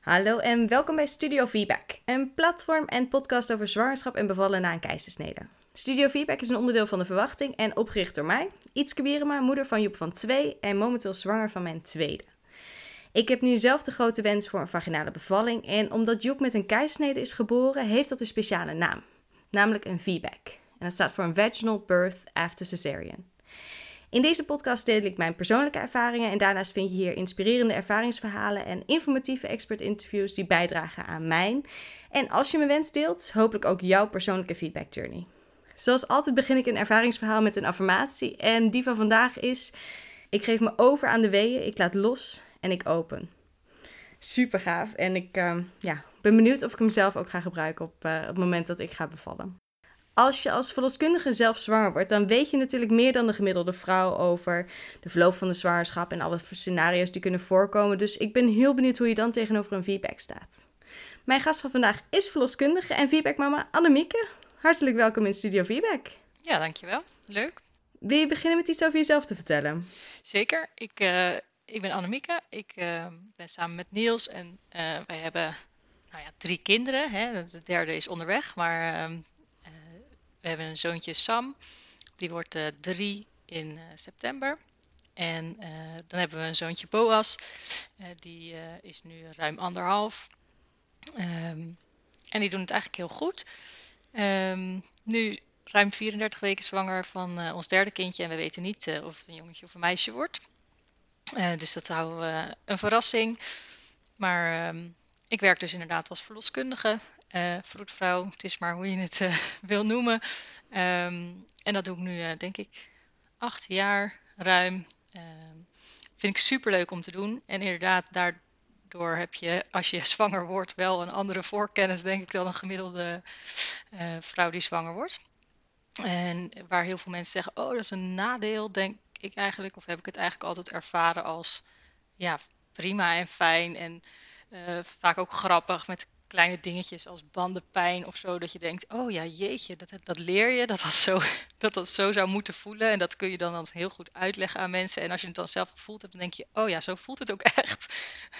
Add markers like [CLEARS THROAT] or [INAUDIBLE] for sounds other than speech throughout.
Hallo en welkom bij Studio Feedback, een platform en podcast over zwangerschap en bevallen na een keizersnede. Studio Feedback is een onderdeel van de verwachting en opgericht door mij, Ietske Wierema, moeder van Joep van 2 en momenteel zwanger van mijn tweede. Ik heb nu zelf de grote wens voor een vaginale bevalling en omdat Joep met een keizersnede is geboren, heeft dat een speciale naam, namelijk een VBAC. En dat staat voor een Vaginal Birth After Cesarean. In deze podcast deel ik mijn persoonlijke ervaringen en daarnaast vind je hier inspirerende ervaringsverhalen en informatieve expert-interviews die bijdragen aan mijn en als je me wens deelt, hopelijk ook jouw persoonlijke feedback journey. Zoals altijd begin ik een ervaringsverhaal met een affirmatie en die van vandaag is: ik geef me over aan de weeën, ik laat los en ik open. Super gaaf en ik uh, ja, ben benieuwd of ik hem zelf ook ga gebruiken op, uh, op het moment dat ik ga bevallen. Als je als verloskundige zelf zwanger wordt, dan weet je natuurlijk meer dan de gemiddelde vrouw over de verloop van de zwangerschap en alle scenario's die kunnen voorkomen. Dus ik ben heel benieuwd hoe je dan tegenover een feedback staat. Mijn gast van vandaag is verloskundige en feedbackmama Annemieke. Hartelijk welkom in Studio Feedback. Ja, dankjewel. Leuk. Wil je beginnen met iets over jezelf te vertellen? Zeker. Ik, uh, ik ben Annemieke. Ik uh, ben samen met Niels en uh, wij hebben nou ja, drie kinderen. Hè. De derde is onderweg, maar ehm, we hebben een zoontje Sam, die wordt uh, drie in uh, september. En uh, dan hebben we een zoontje Boas, die is nu ruim anderhalf. Um, en die doen het eigenlijk heel goed. Um, nu ruim 34 weken zwanger van ons derde kindje en we weten niet of het een jongetje of een meisje wordt. dus dat houden we een verrassing. Maar um, ik werk dus inderdaad als verloskundige, uh, vroedvrouw, het is maar hoe je het uh, [LAUGHS] wil noemen. Um, en dat doe ik nu, uh, denk ik, acht jaar ruim. Um, vind ik super leuk om te doen. En inderdaad, daardoor heb je, als je [LAUGHS] zwanger wordt, wel een andere voorkennis, denk ik, dan een gemiddelde vrouw die zwanger wordt. En waar heel veel mensen zeggen, oh, dat is een nadeel, denk ik eigenlijk, of heb ik het eigenlijk altijd ervaren als, ja, prima en fijn en uh, vaak ook grappig met kleine dingetjes als bandenpijn of zo. Dat je denkt, oh ja, jeetje, dat, dat leer je. Dat dat, zo, [LAUGHS] dat dat zo zou moeten voelen. En dat kun je dan, dan heel goed uitleggen aan mensen. En als je het dan zelf gevoeld hebt, dan denk je, oh ja, zo voelt het ook [LAUGHS] echt.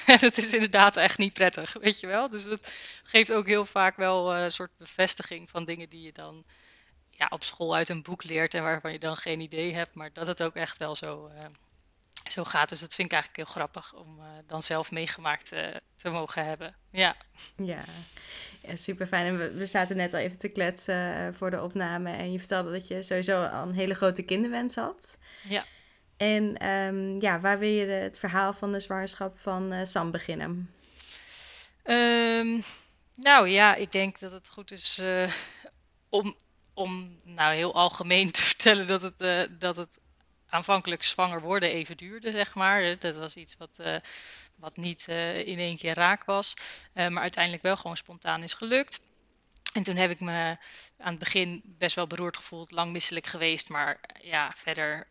En het is inderdaad echt niet prettig, weet je wel. Dus dat geeft ook heel vaak wel uh, een soort bevestiging van dingen die je dan ja, op school uit een boek leert. En waarvan je dan geen idee hebt. Maar dat het ook echt wel zo... Uh, zo gaat. Dus dat vind ik eigenlijk heel grappig om uh, dan zelf meegemaakt uh, te mogen hebben. Ja, ja. ja super fijn. En we, we zaten net al even te kletsen uh, voor de opname. En je vertelde dat je sowieso al een hele grote kinderwens had. Ja. En um, ja, waar wil je de, het verhaal van de zwangerschap van Sam beginnen? Um, nou ja, ik denk dat het goed is om, om nou heel algemeen [LAUGHS] te vertellen dat het, dat het aanvankelijk zwanger worden even duurde, zeg maar. Dat was iets wat, uh, wat niet uh, in één keer raak was, uh, maar uiteindelijk wel gewoon spontaan is gelukt. En toen heb ik me aan het begin best wel beroerd gevoeld, lang misselijk geweest, maar ja, verder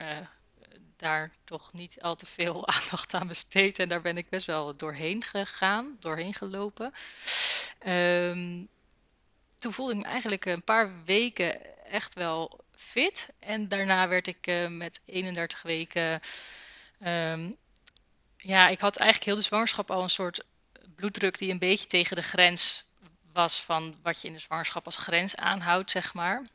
daar toch niet al te veel [LAUGHS] aandacht aan besteed. En daar ben ik best wel doorheen gegaan, doorheen gelopen. Um, toen voelde ik me eigenlijk een paar weken echt wel fit. En daarna werd ik uh, met 31 weken. Um, ja, ik had eigenlijk heel de zwangerschap al een soort bloeddruk die een beetje tegen de grens was van wat je in de zwangerschap als grens aanhoudt, zeg maar.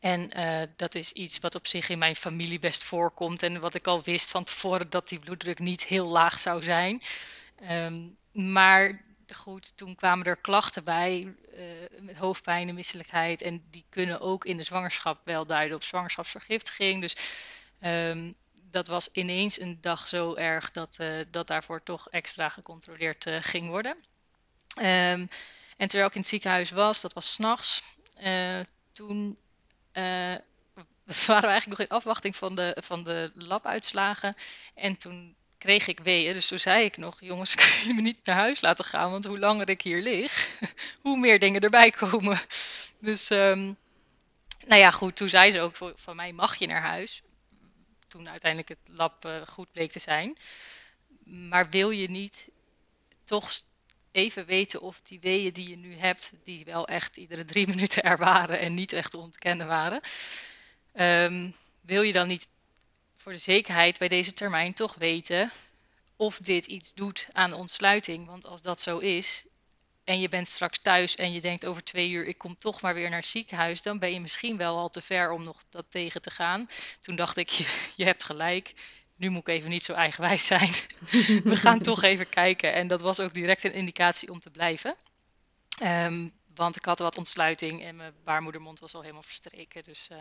En uh, dat is iets wat op zich in mijn familie best voorkomt. En wat ik al wist van tevoren dat die bloeddruk niet heel laag zou zijn. Um, maar goed, toen kwamen er klachten bij uh, met hoofdpijn en misselijkheid. En die kunnen ook in de zwangerschap wel duiden op zwangerschapsvergiftiging. Dus um, dat was ineens een dag zo erg dat, uh, dat daarvoor toch extra gecontroleerd uh, ging worden. Um, en terwijl ik in het ziekenhuis was, dat was s'nachts, toen [LAUGHS] waren we eigenlijk nog in afwachting van de, van de labuitslagen. En toen kreeg ik weeën. Dus toen zei ik nog, jongens, [LAUGHS] kun je me niet naar huis laten gaan? Want hoe langer ik hier lig, [LAUGHS] hoe meer dingen erbij komen. Dus, um, nou ja, goed, toen zei ze ook, van mij mag je naar huis. Toen uiteindelijk het lab uh, goed bleek te zijn. Maar wil je niet toch even weten of die weeën die je nu hebt, die wel echt iedere drie [LAUGHS] minuten er waren en niet echt ontkennen waren, um, wil je dan niet voor de zekerheid bij deze termijn toch weten of dit iets doet aan de ontsluiting. Want als dat zo is, en je bent straks thuis en je denkt over twee uur, ik kom toch maar weer naar het ziekenhuis, dan ben je misschien wel al te ver om nog dat tegen te gaan. Toen dacht ik, [LAUGHS] je, je hebt gelijk. Nu moet ik even niet zo eigenwijs zijn. [LAUGHS] We gaan toch even kijken. En dat was ook direct een indicatie om te blijven. Um, want ik had wat ontsluiting en mijn baarmoedermond was al helemaal verstreken. Dus uh,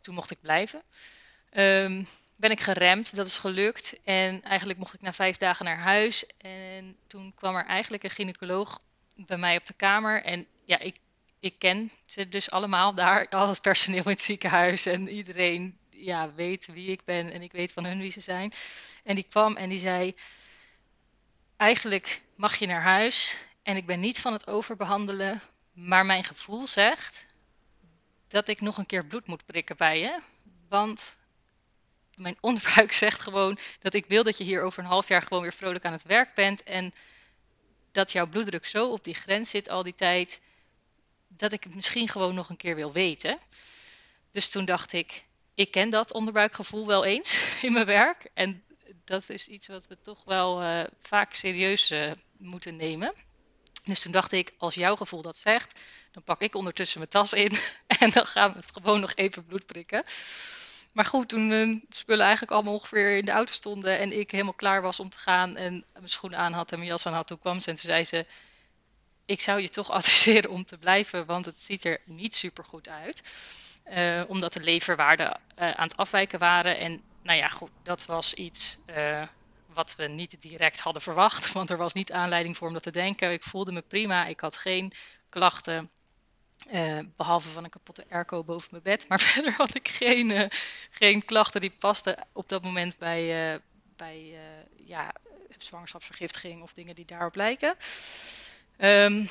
toen mocht ik blijven. Um, ben ik geremd, dat is gelukt. En eigenlijk mocht ik na vijf dagen naar huis. En toen kwam er eigenlijk een gynaecoloog bij mij op de kamer. En ja, ik, ik ken ze dus allemaal daar, [LAUGHS] al het personeel in het ziekenhuis. En iedereen ja, weet wie ik ben en ik weet van hun wie ze zijn. En die kwam en die zei: Eigenlijk mag je naar huis. En ik ben niet van het overbehandelen, maar mijn gevoel zegt dat ik nog een keer bloed moet prikken bij je. Want mijn [LAUGHS] onderbuik zegt gewoon dat ik wil dat je hier over een half jaar gewoon weer vrolijk aan het werk bent. En dat jouw bloeddruk zo op die grens zit al die tijd, dat ik het misschien gewoon nog een keer wil weten. Dus toen dacht ik, ik ken dat onderbuikgevoel wel eens [LAUGHS] in mijn werk. En dat is iets wat we toch wel uh, vaak serieus uh, moeten nemen. Dus toen dacht ik, als jouw gevoel dat zegt, dan pak ik ondertussen mijn tas in [LAUGHS] en dan gaan we het gewoon nog even bloed prikken. Maar goed, toen mijn spullen eigenlijk allemaal ongeveer in de auto stonden en ik helemaal klaar was om te gaan en mijn schoenen aan had en mijn jas aan had, toen kwam ze en toen zei ze, ik zou je toch [LAUGHS] adviseren om te blijven, want het ziet er niet super goed uit. Uh, omdat de leverwaarden uh, aan het afwijken waren. En nou ja, goed, dat was iets uh, wat we niet direct hadden verwacht. [LAUGHS] Want er was niet aanleiding voor om dat te denken. Ik voelde me prima. Ik had geen klachten. Uh, behalve van een kapotte airco boven mijn bed. [LAUGHS] Maar verder had ik geen, uh, geen klachten die pasten op dat moment bij, uh, bij ja, zwangerschapsvergiftiging of dingen die daarop lijken. Um,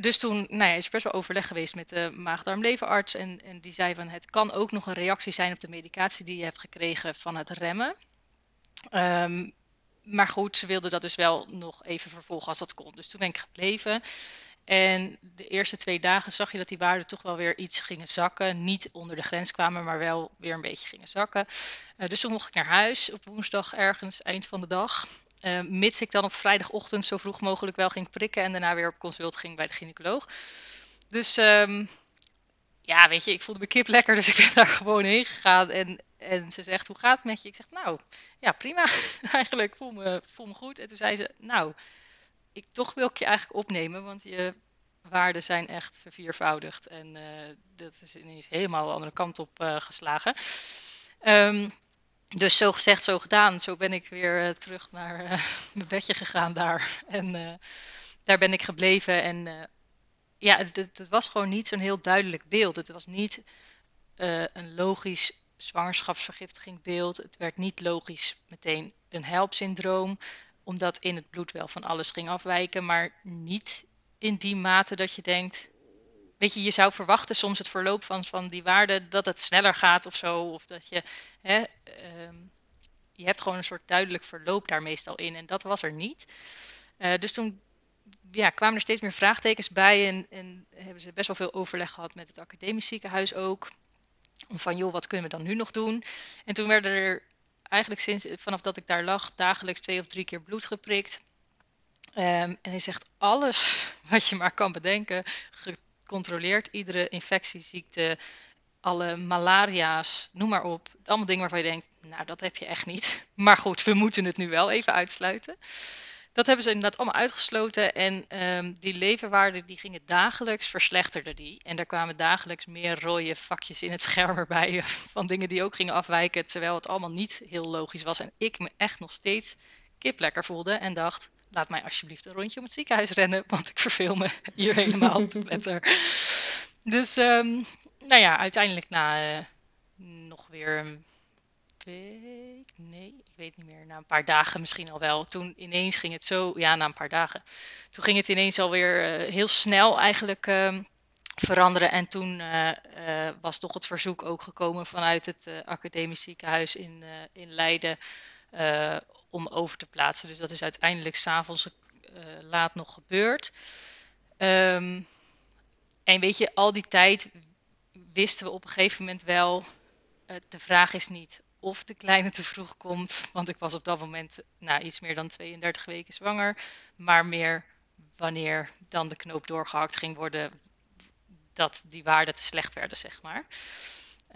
dus toen nou ja, is best wel overleg geweest met de maagdarmleverarts. En, en die zei van het kan ook nog een reactie zijn op de medicatie die je hebt gekregen van het remmen. Um, maar goed, ze wilde dat dus wel nog even vervolgen als dat kon. Dus toen ben ik gebleven. En de eerste twee dagen zag je dat die waarden toch wel weer iets gingen zakken. Niet onder de grens kwamen, maar wel weer een beetje gingen zakken. Uh, dus toen mocht ik naar huis op woensdag ergens, eind van de dag. Uh, mits ik dan op vrijdagochtend zo vroeg mogelijk wel ging prikken en daarna weer op consult ging bij de gynaecoloog. Dus um, ja, weet je, ik voelde me kip lekker, dus ik ben [LAUGHS] daar gewoon heen gegaan. En, en ze zegt, hoe gaat het met je? Ik zeg, nou, ja, prima. [LAUGHS] eigenlijk, voel me, voel me goed. En toen zei ze, nou, ik, toch wil ik je eigenlijk opnemen, want je waarden zijn echt verviervoudigd. En uh, dat is ineens helemaal de andere kant op uh, geslagen. Um, dus zo gezegd, zo gedaan. Zo ben ik weer uh, terug naar [LAUGHS] mijn bedje gegaan daar. [LAUGHS] En daar ben ik gebleven. En ja, het, het, was gewoon niet zo'n heel duidelijk beeld. Het was niet een logisch zwangerschapsvergiftiging beeld. Het werd niet logisch meteen een helpsyndroom omdat in het bloed wel van alles ging afwijken, maar niet in die mate dat je denkt. Weet je, je zou verwachten soms het verloop van, van die waarde dat het sneller gaat of zo. Of dat je. Hè, um, je hebt gewoon een soort duidelijk verloop daar meestal in. En dat was er niet. Uh, dus toen ja, kwamen er steeds meer vraagtekens bij. En, en hebben ze best wel veel overleg gehad met het academisch ziekenhuis ook. Om van joh, wat kunnen we dan nu nog doen? En toen werden er eigenlijk sinds vanaf dat ik daar lag, dagelijks twee of drie keer bloed geprikt. Um, en hij zegt alles [LAUGHS] wat je maar kan bedenken, gecontroleerd. Iedere infectieziekte, alle malaria's, noem maar op. Allemaal dingen waarvan je denkt, nou dat heb je echt niet. [LAUGHS] Maar goed, we moeten het nu wel even uitsluiten. Dat hebben ze inderdaad allemaal uitgesloten. En um, die leverwaarden die gingen dagelijks, verslechterden die. En daar kwamen dagelijks meer rode vakjes in het scherm erbij van dingen die ook gingen afwijken. Terwijl het allemaal niet heel logisch was. En ik me echt nog steeds kip lekker voelde en dacht, laat mij alsjeblieft een rondje om het ziekenhuis rennen. Want ik verveel me [LAUGHS] hier helemaal te [LAUGHS] pletter. Dus um, nou ja, uiteindelijk na uh, nog weer week, nee, ik weet niet meer, na een paar dagen misschien al wel. Toen ineens ging het zo, ja, na een paar dagen. Toen ging het ineens alweer uh, heel snel eigenlijk uh, veranderen. En toen uh, was toch het verzoek ook gekomen vanuit het academisch ziekenhuis in, in Leiden om over te plaatsen. Dus dat is uiteindelijk s'avonds laat nog gebeurd. Um, en weet je, al die tijd wisten we op een gegeven moment wel, de vraag is niet of de kleine te vroeg komt. Want ik was op dat moment nou, iets meer dan 32 weken zwanger. Maar meer wanneer dan de knoop doorgehakt ging worden, dat die waarden te slecht werden, zeg maar.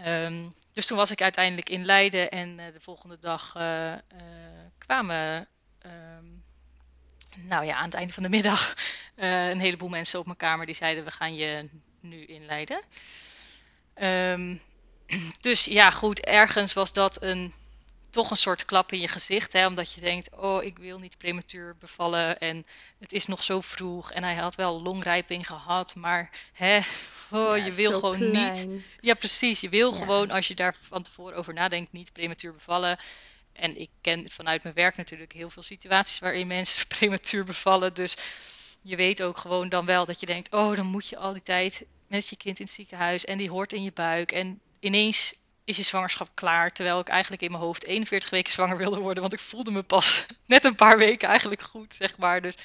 Um, dus toen was ik uiteindelijk in Leiden en uh, de volgende dag uh, uh, kwamen, um, nou ja, aan het einde van de middag, [LAUGHS] een heleboel mensen op mijn kamer die zeiden: We gaan je nu inleiden. Um, dus ja, goed, ergens was dat een, toch een soort klap in je gezicht. Hè, omdat je denkt, oh, ik wil niet prematuur bevallen. En het is nog zo vroeg. En hij had wel longrijping gehad. Maar hè, [LAUGHS] oh, je wil gewoon niet. Ja, precies. Je wil gewoon, als je daar van tevoren over nadenkt, niet prematuur bevallen. En ik ken vanuit mijn werk natuurlijk heel veel situaties waarin mensen [LAUGHS] prematuur bevallen. Dus je weet ook gewoon dan wel dat je denkt, oh, dan moet je al die tijd met je kind in het ziekenhuis en die hoort in je buik. En ineens is je zwangerschap klaar. Terwijl ik eigenlijk in mijn hoofd 41 weken zwanger wilde worden. Want ik voelde me pas [LAUGHS] net een paar weken eigenlijk goed, zeg maar. Dus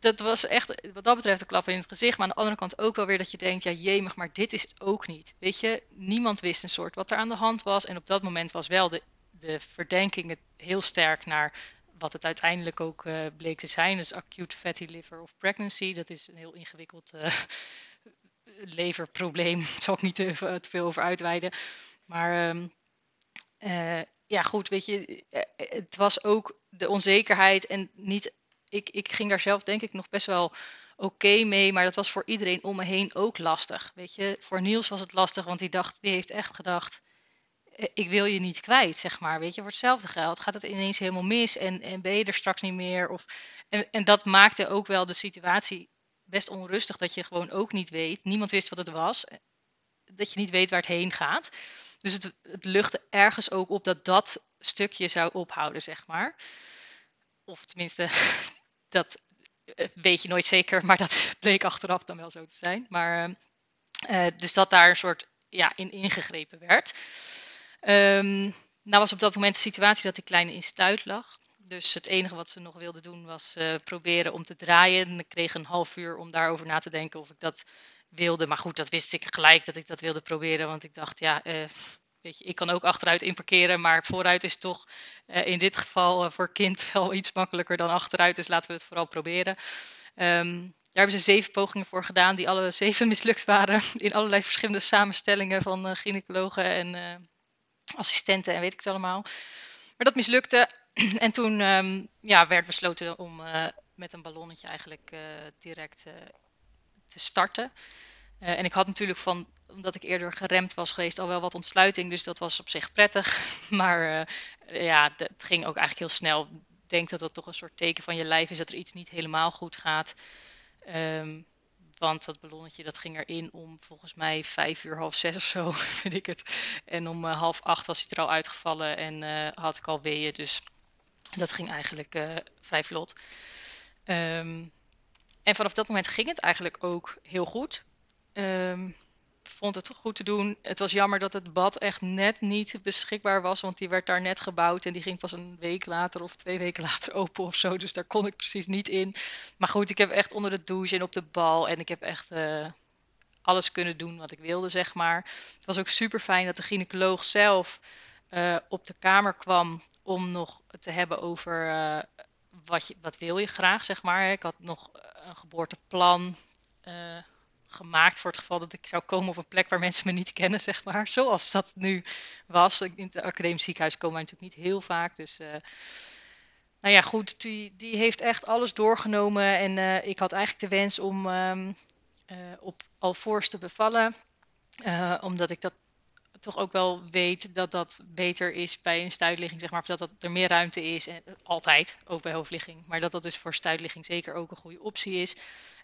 dat was echt, wat dat betreft, een klap in het gezicht. Maar aan de andere kant ook wel weer dat je denkt, ja jemig, maar dit is het ook niet. Weet je, niemand wist een soort wat er aan de hand was. En op dat moment was wel de, de verdenking heel sterk naar wat het uiteindelijk ook uh, bleek te zijn. Dus acute fatty liver of pregnancy. Dat is een heel ingewikkeld uh, leverprobleem. [LAUGHS] Daar zal ik niet te, veel over uitweiden. Maar um, uh, ja, goed, weet je, het was ook de onzekerheid en niet. Ik, ik ging daar zelf denk ik nog best wel oké mee, maar dat was voor iedereen om me heen ook lastig. Weet je, voor Niels was het lastig, want die dacht, die heeft echt gedacht, ik wil je niet kwijt, zeg maar. Weet je, voor hetzelfde geld gaat het ineens helemaal mis en, en ben je er straks niet meer. Of, en, en dat maakte ook wel de situatie best onrustig dat je gewoon ook niet weet. Niemand wist wat het was. Dat je niet weet waar het heen gaat. Dus het, het luchtte ergens ook op dat dat stukje zou ophouden, zeg maar. Of tenminste, [LAUGHS] dat eh, weet je nooit zeker, maar dat [LAUGHS] bleek achteraf dan wel zo te zijn. Maar, uh, dus dat daar een soort ja, in ingegrepen werd. Um, nou was op dat moment de situatie dat die kleine in stuit lag. Dus het enige wat ze nog wilde doen was uh, proberen om te draaien. En ik kreeg een half uur om daarover na te denken of ik dat wilde. Maar goed, dat wist ik gelijk dat ik dat wilde proberen. Want ik dacht, ja, uh, weet je, ik kan ook achteruit inparkeren. Maar vooruit is toch uh, in dit geval voor kind [LAUGHS] wel iets makkelijker dan achteruit. Dus laten we het vooral proberen. Um, daar hebben ze zeven pogingen voor gedaan, die alle zeven [LAUGHS] mislukt waren. In allerlei verschillende samenstellingen van gynaecologen en assistenten en weet ik het allemaal. Maar dat mislukte. [CLEARS THROAT] en toen um, ja, werd besloten om uh, met een ballonnetje eigenlijk uh, direct uh, te starten. en ik had natuurlijk van, omdat ik eerder geremd was geweest, al wel wat ontsluiting. Dus dat was op zich prettig. [LAUGHS] Maar ja, het ging ook eigenlijk heel snel. Ik denk dat dat toch een soort teken van je lijf is dat er iets niet helemaal goed gaat. Um, want dat ballonnetje dat ging erin om volgens mij vijf uur, half zes of zo, [LAUGHS] vind ik het. En om uh, half acht was hij er al uitgevallen en uh, had ik al weeën. Dus dat ging eigenlijk uh, vrij vlot. Um, en vanaf dat moment ging het eigenlijk ook heel goed. Um, vond het goed te doen. Het was jammer dat het bad echt net niet beschikbaar was, want die werd daar net gebouwd en die ging pas een week later of twee weken [LAUGHS] later open of zo. Dus daar kon ik precies niet in. Maar goed, ik heb echt onder de douche en op de bal en ik heb echt uh, alles kunnen doen wat ik wilde, zeg maar. Het was ook super fijn dat de gynaecoloog zelf uh, op de kamer kwam om nog te hebben over uh, wat, je, wat wil je graag, zeg maar. Ik had nog een geboorteplan gemaakt voor het geval dat ik zou komen op een plek waar mensen me niet kennen, zeg maar. Zoals dat nu was. In het academisch ziekenhuis komen wij natuurlijk niet heel vaak. Dus uh, nou ja, goed, die, die heeft echt alles doorgenomen. En uh, ik had eigenlijk de wens om um, uh, op alvorens te bevallen. omdat ik dat toch ook wel weet dat dat beter is bij een stuitligging, zeg maar. Of dat, dat er meer ruimte is. En, altijd, ook bij hoofdligging. Maar dat dat dus voor stuitligging zeker ook een goede optie is.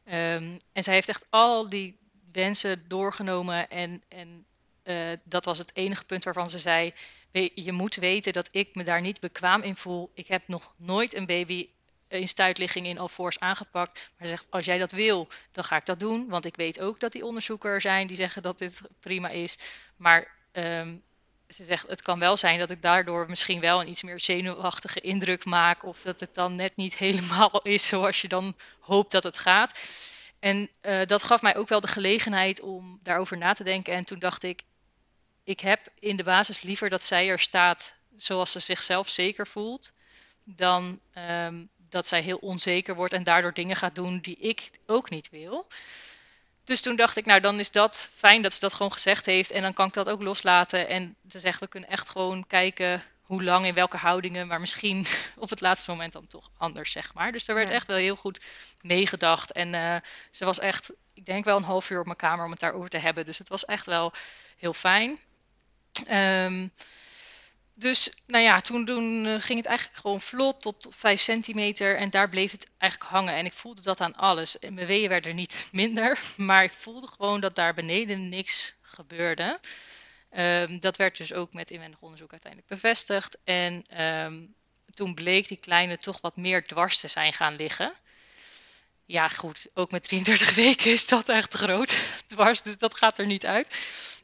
Um, en zij heeft echt al die wensen doorgenomen. En, en uh, dat was het enige punt waarvan ze zei: Je moet weten dat ik me daar niet bekwaam in voel. Ik heb nog nooit een baby in stuitligging in Alforce aangepakt. Maar ze zegt: Als jij dat wil, dan ga ik dat doen. Want ik weet ook dat die onderzoekers zijn die zeggen dat dit prima is. Maar um, ze zegt, het kan wel zijn dat ik daardoor misschien wel een iets meer zenuwachtige indruk maak. Of dat het dan net niet [LAUGHS] helemaal is zoals je dan hoopt dat het gaat. En uh, dat gaf mij ook wel de gelegenheid om daarover na te denken. En toen dacht ik, ik heb in de basis liever dat zij er staat zoals ze zichzelf zeker voelt, dan ehm, dat zij heel onzeker wordt en daardoor dingen gaat doen die ik ook niet wil. Dus toen dacht ik, nou dan is dat fijn dat ze dat gewoon gezegd heeft. En dan kan ik dat ook loslaten. En ze zegt, we kunnen echt gewoon kijken hoe lang, in welke houdingen. Maar misschien [LAUGHS] op het laatste moment dan toch anders, zeg maar. Dus er werd echt wel heel goed meegedacht. En uh, ze was echt, ik denk wel een half uur op mijn kamer om het daarover te hebben. Dus het was echt wel heel fijn. Um, dus nou ja, toen, eh, ging het eigenlijk gewoon vlot tot 5 centimeter en daar bleef het eigenlijk hangen. En ik voelde dat aan alles. Mijn weeën werden niet [LAUGHS] minder, maar ik voelde gewoon dat daar beneden niks gebeurde. Um, dat werd dus ook met inwendig onderzoek uiteindelijk bevestigd. En um, toen bleek die kleine toch wat meer dwars te zijn gaan liggen. Ja, goed, ook met 33 [LAUGHS] weken is dat echt groot [LAUGHS] dwars, dus dat gaat er niet uit.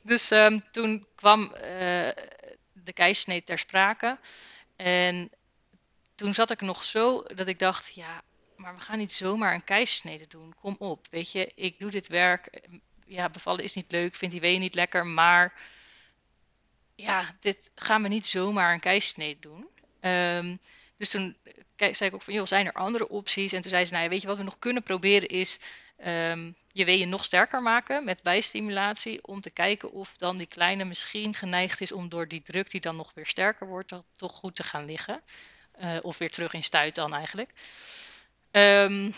Dus um, toen kwam uh, de keisnee ter sprake. En toen zat ik nog zo dat ik dacht, ja, maar we gaan niet zomaar een keisnede doen. Kom op, weet je, ik doe dit werk. Ja, bevallen is niet leuk, vind die wee niet lekker, maar ja, dit gaan we niet zomaar een keisnede doen. Um, dus toen zei ik ook van, joh, zijn er andere opties? En toen zei ze, nou weet je wat we nog kunnen proberen is um, je weeën nog sterker maken met bijstimulatie. Om te kijken of dan die kleine misschien geneigd is om door die druk die dan nog weer sterker wordt, toch goed te gaan liggen. Uh, of weer terug in stuit dan eigenlijk. Um,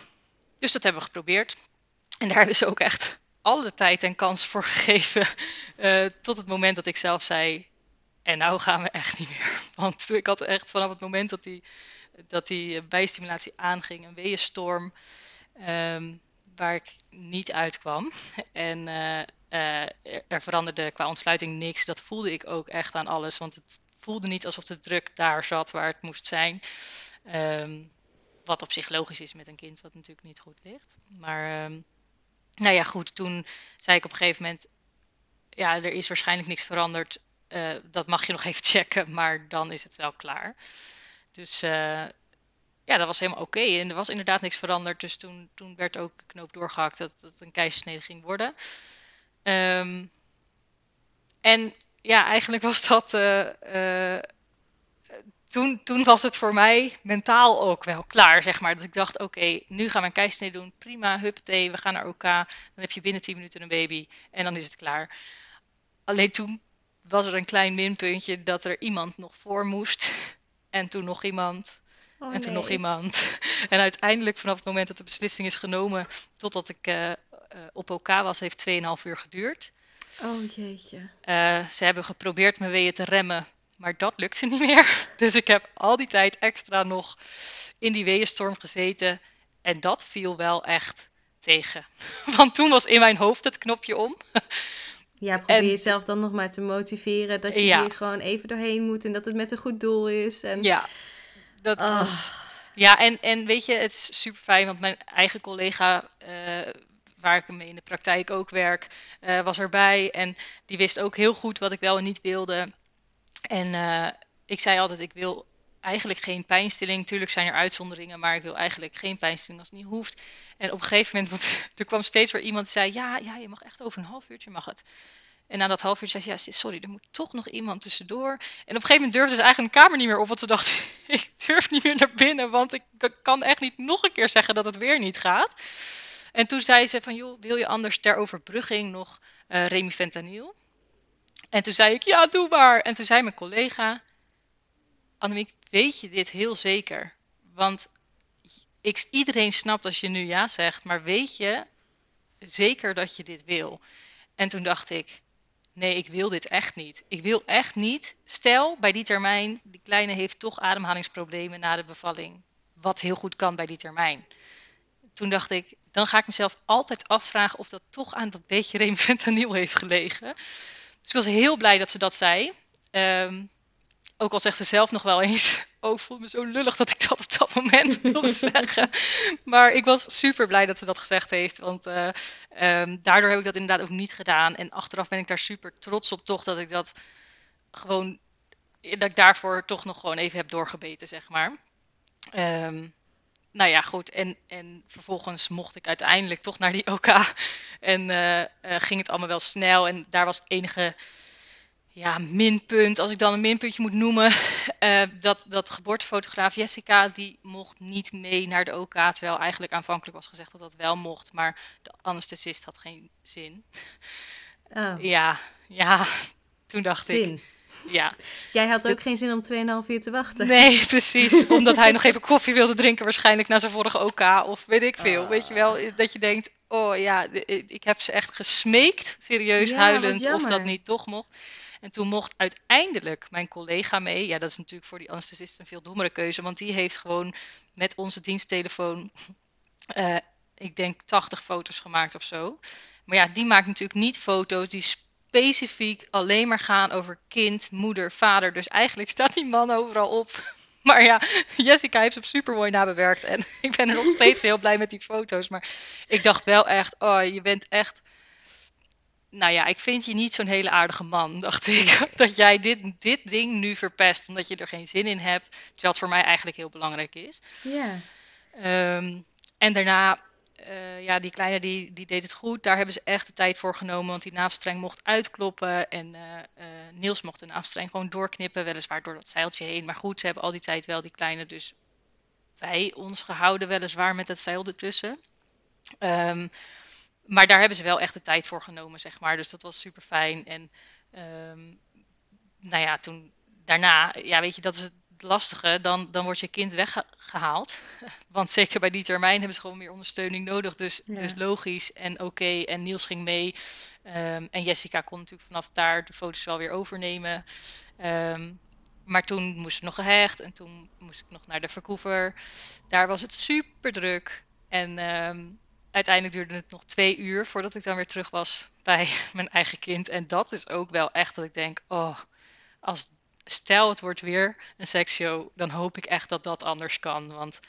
dus dat hebben we geprobeerd. En daar hebben ze ook echt alle tijd en kans voor gegeven. Uh, [LAUGHS] tot het moment dat ik zelf zei. En nou gaan we echt niet meer. [LAUGHS] Want ik had echt vanaf het moment dat die, dat die bijstimulatie aanging, een weeënstorm. Um, waar ik niet uitkwam. [LAUGHS] En uh, uh, er veranderde qua ontsluiting niks. Dat voelde ik ook echt aan alles. Want het voelde niet alsof de druk daar zat waar het moest zijn. Um, wat op zich logisch is met een kind wat natuurlijk niet goed ligt. Maar um, nou ja, goed. Toen zei ik op een gegeven moment... Ja, er is waarschijnlijk niks veranderd. Dat mag je nog even [LAUGHS] checken, maar dan is het wel klaar. Dus ja, dat was helemaal oké. En er was inderdaad niks veranderd. Dus toen, toen werd ook de knoop doorgehakt dat het een keizersnede ging worden. Um, en ja, eigenlijk was dat. Uh, uh, toen, toen was het voor mij mentaal ook wel klaar, zeg maar. Dat ik dacht, oké, nu gaan we een keizersnede doen. Prima, huppatee, we gaan naar OK. Dan heb je binnen 10 minuten een baby. En dan is het klaar. Alleen toen was er een klein minpuntje dat er iemand nog voor moest. En toen nog iemand. Oh, en toen nog iemand. [LAUGHS] En uiteindelijk, vanaf het moment dat de beslissing is genomen, totdat ik uh, uh, op OK was, heeft 2,5 uur geduurd. Oh jeetje. Uh, ze hebben geprobeerd mijn weeën te remmen, maar dat lukte niet meer. [LAUGHS] Dus ik heb al die tijd extra nog in die weeënstorm gezeten. En dat viel wel echt tegen. [LAUGHS] Want toen was in mijn hoofd het knopje om. Ja, probeer en, jezelf dan nog maar te motiveren dat je ja. hier gewoon even doorheen moet en dat het met een goed doel is. En... Ja, dat oh. was. Ja, en, en weet je, het is super fijn, want mijn eigen collega, uh, waar ik mee in de praktijk ook werk, uh, was erbij. En die wist ook heel goed wat ik wel en niet wilde. En uh, ik zei altijd, ik wil eigenlijk geen pijnstilling. Tuurlijk zijn er uitzonderingen, maar ik wil eigenlijk geen pijnstilling als het niet hoeft. En op een gegeven moment, want [LAUGHS] er kwam steeds weer iemand die zei, ja, ja, je mag echt over een half uurtje mag het. En na dat half uur zei ze, ja, sorry, er moet toch nog iemand tussendoor. En op een gegeven moment durfde ze eigenlijk een kamer niet meer op, want ze dacht, [LAUGHS] ik durf niet meer naar binnen, want ik kan echt niet nog een keer zeggen dat het weer niet gaat. En toen zei ze van, joh, wil je anders ter overbrugging nog uh, remifentanil? En toen zei ik, ja, doe maar. En toen zei mijn collega, Annemiek, weet je dit heel zeker? Want iedereen snapt als je nu ja zegt, maar weet je zeker dat je dit wil? En toen dacht ik, nee, ik wil dit echt niet. Ik wil echt niet. Stel, bij die termijn, die kleine heeft toch ademhalingsproblemen na de bevalling. Wat heel goed kan bij die termijn. Toen dacht ik, dan ga ik mezelf altijd afvragen of dat toch aan dat beetje remifentanil heeft gelegen. Dus ik was heel blij dat ze dat zei. Um, ook al zegt ze zelf nog wel eens, [LAUGHS] oh, ik voel me zo lullig dat ik dat op dat moment [LAUGHS] wil zeggen. Maar ik was super blij dat ze dat gezegd heeft, want uh, um, daardoor heb ik dat inderdaad ook niet gedaan. En achteraf ben ik daar super trots op toch, dat ik dat gewoon, dat ik daarvoor toch nog gewoon even heb doorgebeten, zeg maar. Um, nou ja, goed. En, en vervolgens mocht ik uiteindelijk toch naar die [LAUGHS] OK. En uh, uh, ging het allemaal wel snel. En daar was het enige ja, minpunt, als ik dan een minpuntje moet noemen, uh, [LAUGHS] dat, dat geboortefotograaf Jessica, die mocht niet mee naar de OK, terwijl eigenlijk aanvankelijk was gezegd dat dat wel mocht, maar de anesthesist had geen zin. Oh. Ja, ja, toen dacht zin. ik... Ja. Jij had ook geen zin om 2,5 uur te wachten. Nee, [LAUGHS] precies. Omdat hij nog even koffie wilde drinken, waarschijnlijk na zijn vorige OK. Of weet ik veel. Oh. Weet je wel, dat je denkt, oh ja, ik heb ze echt gesmeekt, serieus huilend, of dat niet toch mocht. En toen mocht uiteindelijk mijn collega mee. Ja, dat is natuurlijk voor die anesthesist een veel dommere keuze. Want die heeft gewoon met onze diensttelefoon, uh, ik denk 80 foto's gemaakt of zo. Maar ja, die maakt natuurlijk niet foto's die specifiek alleen maar gaan over kind, moeder, vader. Dus eigenlijk staat die man overal op. [LAUGHS] Maar ja, Jessica heeft hem super mooi nabewerkt. En [LAUGHS] ik ben er nog steeds heel blij met die foto's. Maar ik dacht wel echt, oh, je bent echt nou ja, ik vind je niet zo'n hele aardige man, [LAUGHS] dacht ik. Dat jij dit, dit ding nu verpest omdat je er geen zin in hebt. Terwijl het voor mij eigenlijk heel belangrijk is. Ja. Ehm, en daarna, uh, ja, die kleine die, die deed het goed. Daar hebben ze echt de tijd voor genomen. Want die naafstreng mocht uitkloppen. En uh, uh, Niels mocht de naafstreng gewoon doorknippen. Weliswaar door dat zeiltje heen. Maar goed, ze hebben al die tijd wel die kleine dus bij ons gehouden. Weliswaar met het zeil ertussen. Um, maar daar hebben ze wel echt de tijd voor genomen, zeg maar. Dus dat was super fijn. En um, nou ja, toen daarna, ja, weet je, dat is het lastige. Dan, dan wordt je kind weggehaald. [LAUGHS] Want zeker bij die termijn hebben ze gewoon meer ondersteuning nodig. Dus, dus logisch en oké. En Niels ging mee. Um, en Jessica kon natuurlijk vanaf daar de foto's wel weer overnemen. Um, maar toen moest ik nog gehecht en toen moest ik nog naar de verkoever. Daar was het super druk. En um, uiteindelijk duurde het nog twee uur voordat ik dan weer terug was bij [LAUGHS] mijn eigen kind. En dat is ook wel echt dat ik denk, oh, als stel het wordt weer een seksshow, dan hoop ik echt dat dat anders kan. Want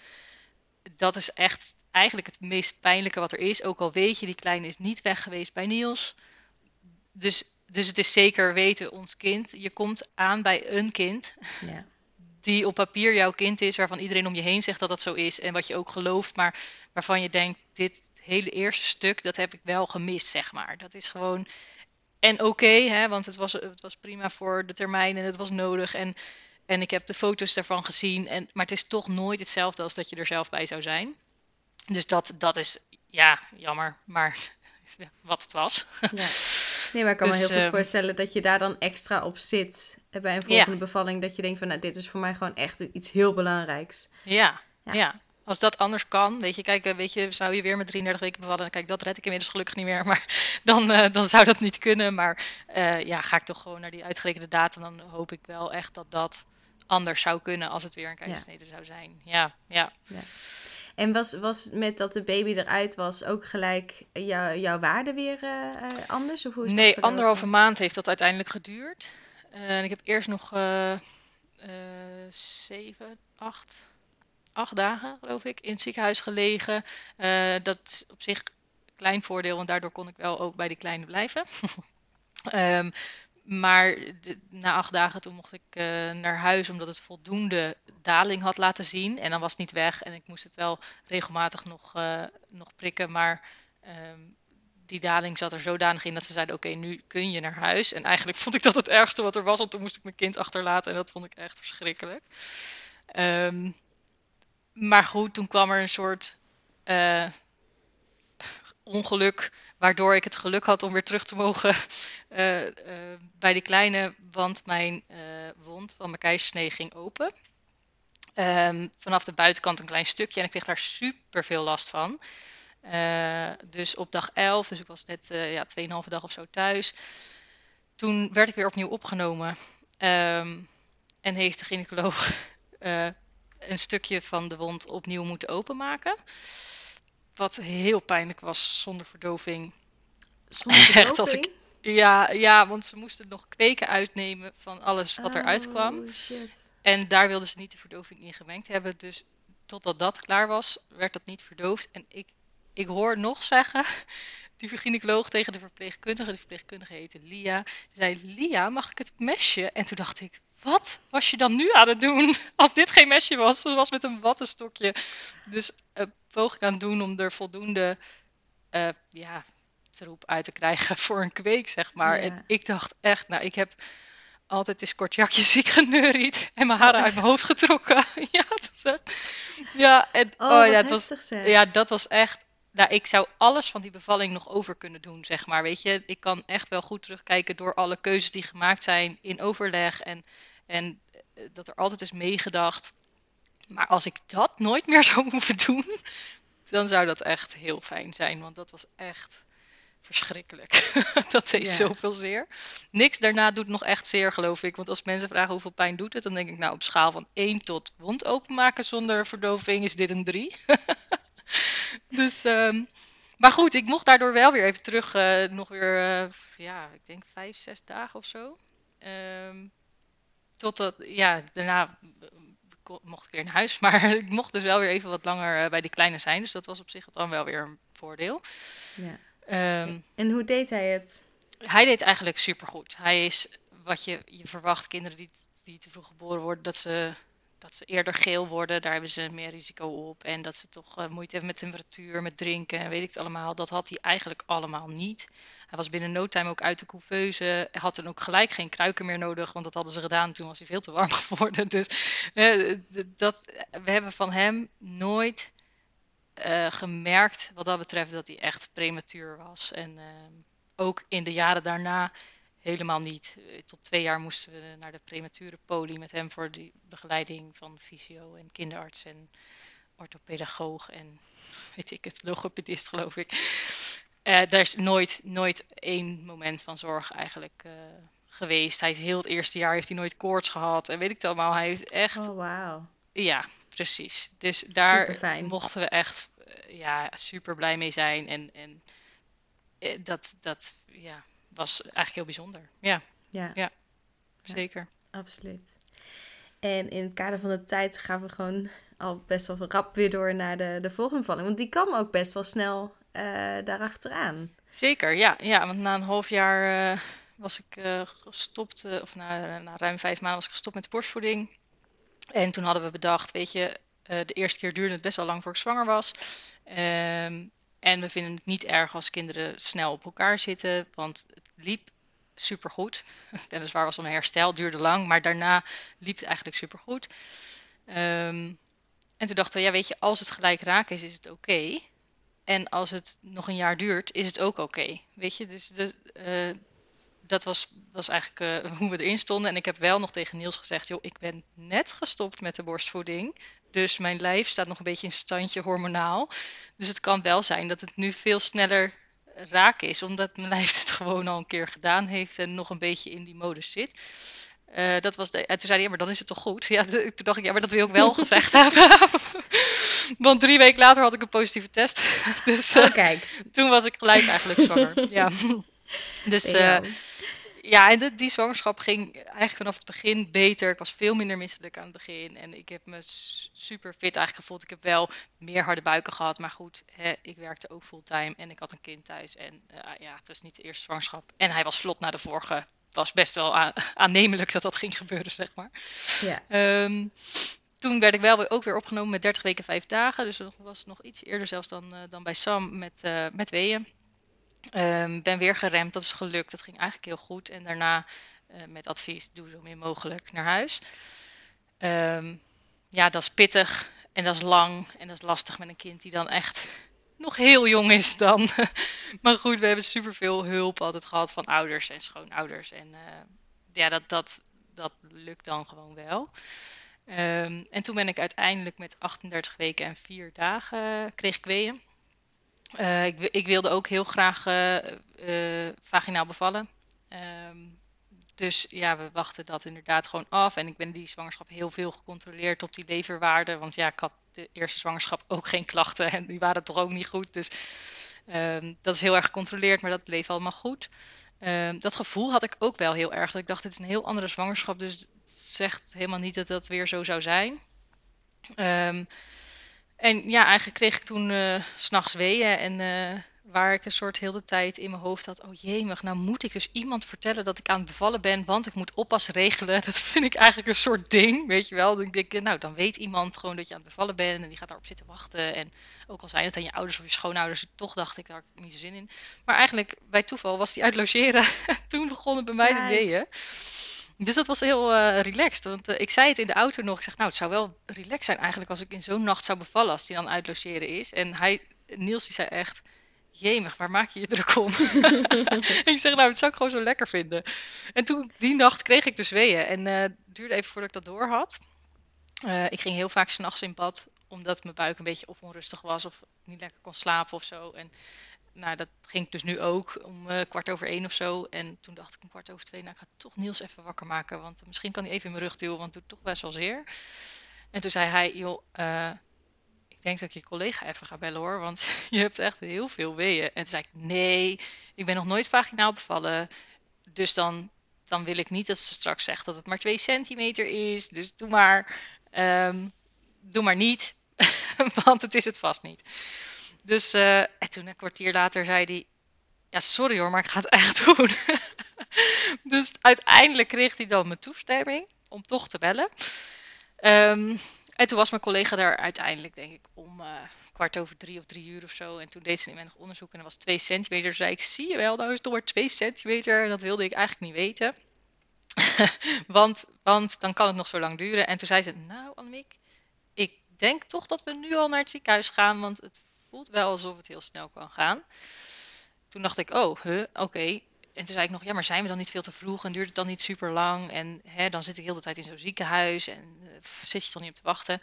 dat is echt eigenlijk het meest pijnlijke wat er is. Ook al weet je, die kleine is niet weg geweest bij Niels. Dus, dus het is zeker weten, ons kind. Je komt aan bij een kind. Ja. Die op papier jouw kind is, waarvan iedereen om je heen zegt dat dat zo is. En wat je ook gelooft, maar waarvan je denkt: dit, hele eerste stuk, dat heb ik wel gemist, zeg maar. Dat is gewoon. En oké, hè, want het was, het was prima voor de termijn en het was nodig. En, en ik heb de foto's daarvan gezien. En, maar het is toch nooit hetzelfde als dat je er zelf bij zou zijn. Dus dat, dat is, ja, jammer. Maar [LAUGHS] wat het was. Ja. Nee, maar ik kan me dus, heel goed ehm, voorstellen dat je daar dan extra op zit bij een volgende bevalling. Dat je denkt van, nou, dit is voor mij gewoon echt iets heel belangrijks. Ja, ja. ja als dat anders kan, weet je, kijk, eh, weet je, zou je weer met 33 weken bevallen, kijk, dat red ik inmiddels gelukkig niet meer, [LAUGHS] maar dan, uh, dan zou dat niet kunnen. Maar uh, ja, ga ik toch gewoon naar die uitgerekende data, dan hoop ik wel echt dat dat anders zou kunnen als het weer een keizersnede zou zijn. Ja, ja. ja. En was, was met dat de baby eruit was ook gelijk jou, jouw waarde weer anders? Of hoe is nee, anderhalve maand heeft dat uiteindelijk geduurd. en ik heb eerst nog zeven, acht acht dagen, geloof ik, in het ziekenhuis gelegen. Uh, dat op zich een klein voordeel, want daardoor kon ik wel ook bij die kleine blijven. um, [LAUGHS] maar de, na acht dagen toen mocht ik uh, naar huis omdat het voldoende daling had laten zien. En dan was het niet weg en ik moest het wel regelmatig nog, uh, nog prikken. Maar um, die daling zat er zodanig in dat ze zeiden: Oké, nu kun je naar huis. En eigenlijk [LAUGHS] vond ik dat het ergste wat er was, want toen moest ik mijn kind achterlaten en dat vond ik echt verschrikkelijk. Um, maar goed, toen kwam er een soort uh, ongeluk, waardoor ik het geluk had om weer terug te mogen uh, [LAUGHS] uh, bij de kleine, want mijn wond van mijn keizersnee ging open. Um, vanaf de buitenkant een klein stukje en ik kreeg daar super veel last van. dus op dag 11, dus ik was net ja, 2,5 dag of zo thuis. Toen werd ik weer opnieuw opgenomen. Um, en heeft de gynaecoloog [LAUGHS] een stukje van de wond opnieuw moeten openmaken. Wat heel pijnlijk was zonder verdoving. Zonder verdoving? [LAUGHS] Echt als ik, ja, ja, want ze moesten nog kweken uitnemen van alles wat oh, eruit kwam. Shit. En daar wilden ze niet de verdoving in gemengd hebben. Dus totdat dat klaar was, werd dat niet verdoofd. En ik, ik hoor nog zeggen, [LAUGHS] die gynaecoloog tegen de verpleegkundige, de verpleegkundige heette Lia. Die zei, Lia, mag ik het mesje? En toen dacht ik, wat was je dan nu aan het doen? [LAUGHS] Als dit geen mesje was, het was met een wattenstokje. Dus uh, poog ik aan het doen om er voldoende uh, ja, troep uit te krijgen [LAUGHS] voor een kweek, zeg maar. En ik dacht echt, nou, ik heb altijd is kort jakje [LAUGHS] ziek geneuried en mijn haren uit mijn hoofd getrokken. ja, dat is Ja, en oh, oh ja, het was, ja, dat was echt. Nou, ik zou alles van die bevalling nog over kunnen doen, zeg maar. Weet je, ik kan echt wel goed terugkijken door alle keuzes die gemaakt zijn in overleg en, en eh, dat er altijd is meegedacht. Maar als ik dat nooit meer [LAUGHS] zou hoeven doen, dan zou dat echt heel fijn zijn. Want dat was echt verschrikkelijk. [LAUGHS] dat deed zoveel zeer. Niks daarna doet nog echt zeer, geloof ik. Want als mensen vragen hoeveel pijn doet het, dan denk ik, nou, op schaal van 1 tot wond openmaken zonder verdoving is dit een 3. [LAUGHS] dus, um, maar goed, ik mocht daardoor wel weer even terug, uh, nog weer, uh, ja, ik denk 5, 6 dagen of zo. Um, totdat, ja, daarna mocht ik weer naar huis. [LAUGHS] Maar ik mocht dus wel weer even wat langer uh, bij die kleine zijn. Dus dat was op zich dan wel weer een voordeel. Ja. Um, en hoe deed hij het? Hij deed eigenlijk supergoed. Hij is wat je, je verwacht, kinderen die, die te vroeg geboren worden, dat ze, dat ze eerder geel worden. Daar hebben ze meer risico op. En dat ze toch uh, moeite hebben met temperatuur, met drinken en weet ik het allemaal. Dat had hij eigenlijk allemaal niet. Hij was binnen no time ook uit de couveuse. Had dan ook gelijk geen kruiken meer nodig, want dat hadden ze gedaan. Toen was hij veel te warm [LAUGHS] geworden. Dus uh, dat, we hebben van hem nooit gemerkt wat dat betreft dat hij echt prematuur was. En uh, ook in de jaren daarna helemaal niet. Uh, tot twee jaar moesten we naar de premature poli met hem voor die begeleiding van fysio en kinderarts en orthopedagoog en [LAUGHS] weet ik het, logopedist geloof ik. daar is nooit, nooit één moment van zorg eigenlijk geweest. Hij is heel het eerste jaar heeft hij nooit koorts gehad en weet ik het allemaal. Hij heeft echt. Oh wow. Ja, precies. Dus daar mochten we echt eh, ja, super blij mee zijn. En, en eh, dat, dat ja, was eigenlijk heel bijzonder. Ja, ja. ja zeker. absoluut. En in het kader van de tijd gaan we gewoon al best wel rap weer door naar de, de volgende valling. Want die kwam ook best wel snel uh, daarachteraan. Zeker, ja. ja. Want na een half jaar was ik gestopt, of na, na ruim vijf maanden was ik gestopt met de borstvoeding. En toen hadden we bedacht, weet je, de eerste keer duurde het best wel lang voor ik zwanger was. Um, en we vinden het niet erg als kinderen snel op elkaar zitten, want het liep supergoed. [LAUGHS] Weliswaar was een herstel, duurde lang, maar daarna liep het eigenlijk supergoed. Um, en toen dachten we, ja weet je, als het gelijk raak is, is het oké. En als het nog een jaar duurt, is het ook oké. Weet je, dus de, uh, dat was, was eigenlijk uh, [LAUGHS] hoe we erin stonden. En ik heb wel nog tegen Niels gezegd: joh, ik ben net gestopt met de borstvoeding. Dus mijn lijf staat nog een beetje in standje hormonaal. Dus het kan wel zijn dat het nu veel sneller raak is, omdat mijn lijf het gewoon al een keer gedaan heeft en nog een beetje in die modus zit. Uh, dat was de, en toen zei hij, ja, maar dan is het toch goed? [LAUGHS] Ja, toen dacht ik, ja, maar dat wil ik wel gezegd [LAUGHS] hebben. [LAUGHS] Want drie weken later had ik een positieve test. dus uh, oh, kijk. toen was ik gelijk eigenlijk zwanger. ja. Dus uh, ja, en de, die zwangerschap ging eigenlijk vanaf het begin beter. Ik was veel minder misselijk aan het begin. En ik heb me super fit eigenlijk gevoeld. Ik heb wel meer harde buiken gehad. Maar goed, hè, ik werkte ook fulltime en ik had een kind thuis. En uh, ja, het was niet de eerste zwangerschap. En hij was vlot na de vorige. Het was best wel aannemelijk dat dat ging gebeuren, zeg maar. Ja. Um, toen werd ik wel ook weer opgenomen met 30 weken 5 dagen. Dus dat was nog iets eerder zelfs dan, uh, dan bij Sam met, uh, met weeën. Um, ben weer geremd, dat is gelukt. Dat ging eigenlijk heel goed. En daarna uh, met advies, doe zo min mogelijk naar huis. Um, ja, dat is pittig en dat is lang en dat is lastig met een kind die dan echt nog heel jong is dan. [LAUGHS] maar goed, we hebben superveel hulp altijd gehad van ouders en schoonouders. En uh, ja, dat, dat, dat lukt dan gewoon wel. Um, en toen ben ik uiteindelijk met 38 weken en 4 dagen kreeg ik weeën. Uh, ik, ik, wilde ook heel graag uh, vaginaal bevallen. Um, dus ja, we wachten dat inderdaad gewoon af. En ik ben die zwangerschap heel veel gecontroleerd op die leverwaarde. Want ja, ik had de eerste zwangerschap ook geen klachten en die waren toch ook niet goed. Dus um, dat is heel erg gecontroleerd, maar dat bleef allemaal goed. Um, dat gevoel had ik ook wel heel erg. Dat ik dacht, dit is een heel andere zwangerschap. Dus het zegt helemaal niet dat dat weer zo zou zijn. Um, en ja, eigenlijk kreeg ik toen uh, s'nachts weeën en uh, waar ik een soort heel de tijd in mijn hoofd had, oh jemig, nou moet ik dus iemand vertellen dat ik aan het bevallen ben, want ik moet oppas regelen. [LAUGHS] Dat vind ik eigenlijk een soort ding, weet je wel. Dan denk ik, nou dan weet iemand gewoon dat je aan het bevallen bent en die gaat daarop zitten wachten. En ook al zijn het aan je ouders of je schoonouders, toch dacht ik daar niet zo zin in. Maar eigenlijk bij toeval was die uit logeren. [LAUGHS] toen begonnen bij mij de weeën. Dus dat was heel uh, relaxed. Want ik zei het in de auto nog. Ik zeg, nou, het zou wel relaxed zijn eigenlijk als ik in zo'n nacht zou bevallen als die dan uitlogeren is. En hij, Niels, die zei echt, jemig, waar maak je je druk om? [LAUGHS] ik zeg, nou, het zou ik gewoon zo lekker vinden. En toen, die nacht, kreeg ik dus weeën. En het duurde even voordat ik dat door had. ik ging heel vaak s'nachts in bad, omdat mijn buik een beetje of onrustig was of niet lekker kon slapen of zo. En nou, dat ging dus nu ook om uh, kwart over één of zo. En toen dacht ik om kwart over twee, nou, ik ga toch Niels even wakker maken. Want misschien kan hij even in mijn rug duwen, want het doet toch best wel zeer. En toen zei hij, joh, uh, ik denk dat ik je collega even ga bellen hoor, want [LAUGHS] je hebt echt heel veel weeën. En toen zei ik, nee, ik ben nog nooit vaginaal bevallen. Dus dan, dan wil ik niet dat ze straks zegt dat het maar twee centimeter is. Dus doe maar, um, doe maar niet, [LAUGHS] want het is het vast niet. Dus uh, en toen een kwartier later zei hij: Ja, sorry hoor, maar ik ga het echt [LAUGHS] doen. dus uiteindelijk kreeg hij dan mijn toestemming om toch te bellen. Um, en toen was mijn collega daar uiteindelijk, denk ik, om uh, kwart over drie of drie uur of zo. En toen deed ze nog onderzoek en dat was twee centimeter. Zei ik, zie je wel, nou is het maar twee centimeter. En dat wilde ik eigenlijk niet weten. [LAUGHS] want, want dan kan het nog zo lang duren. En toen zei ze, nou Annemiek, ik denk toch dat we nu al naar het ziekenhuis gaan. Want het wel alsof het heel snel kan gaan. Toen dacht ik, oh, oké. En toen zei ik nog, ja, maar zijn we dan niet veel te vroeg en duurt het dan niet super lang? En hè, dan zit ik heel de tijd in zo'n ziekenhuis en uh, zit je toch niet op te wachten?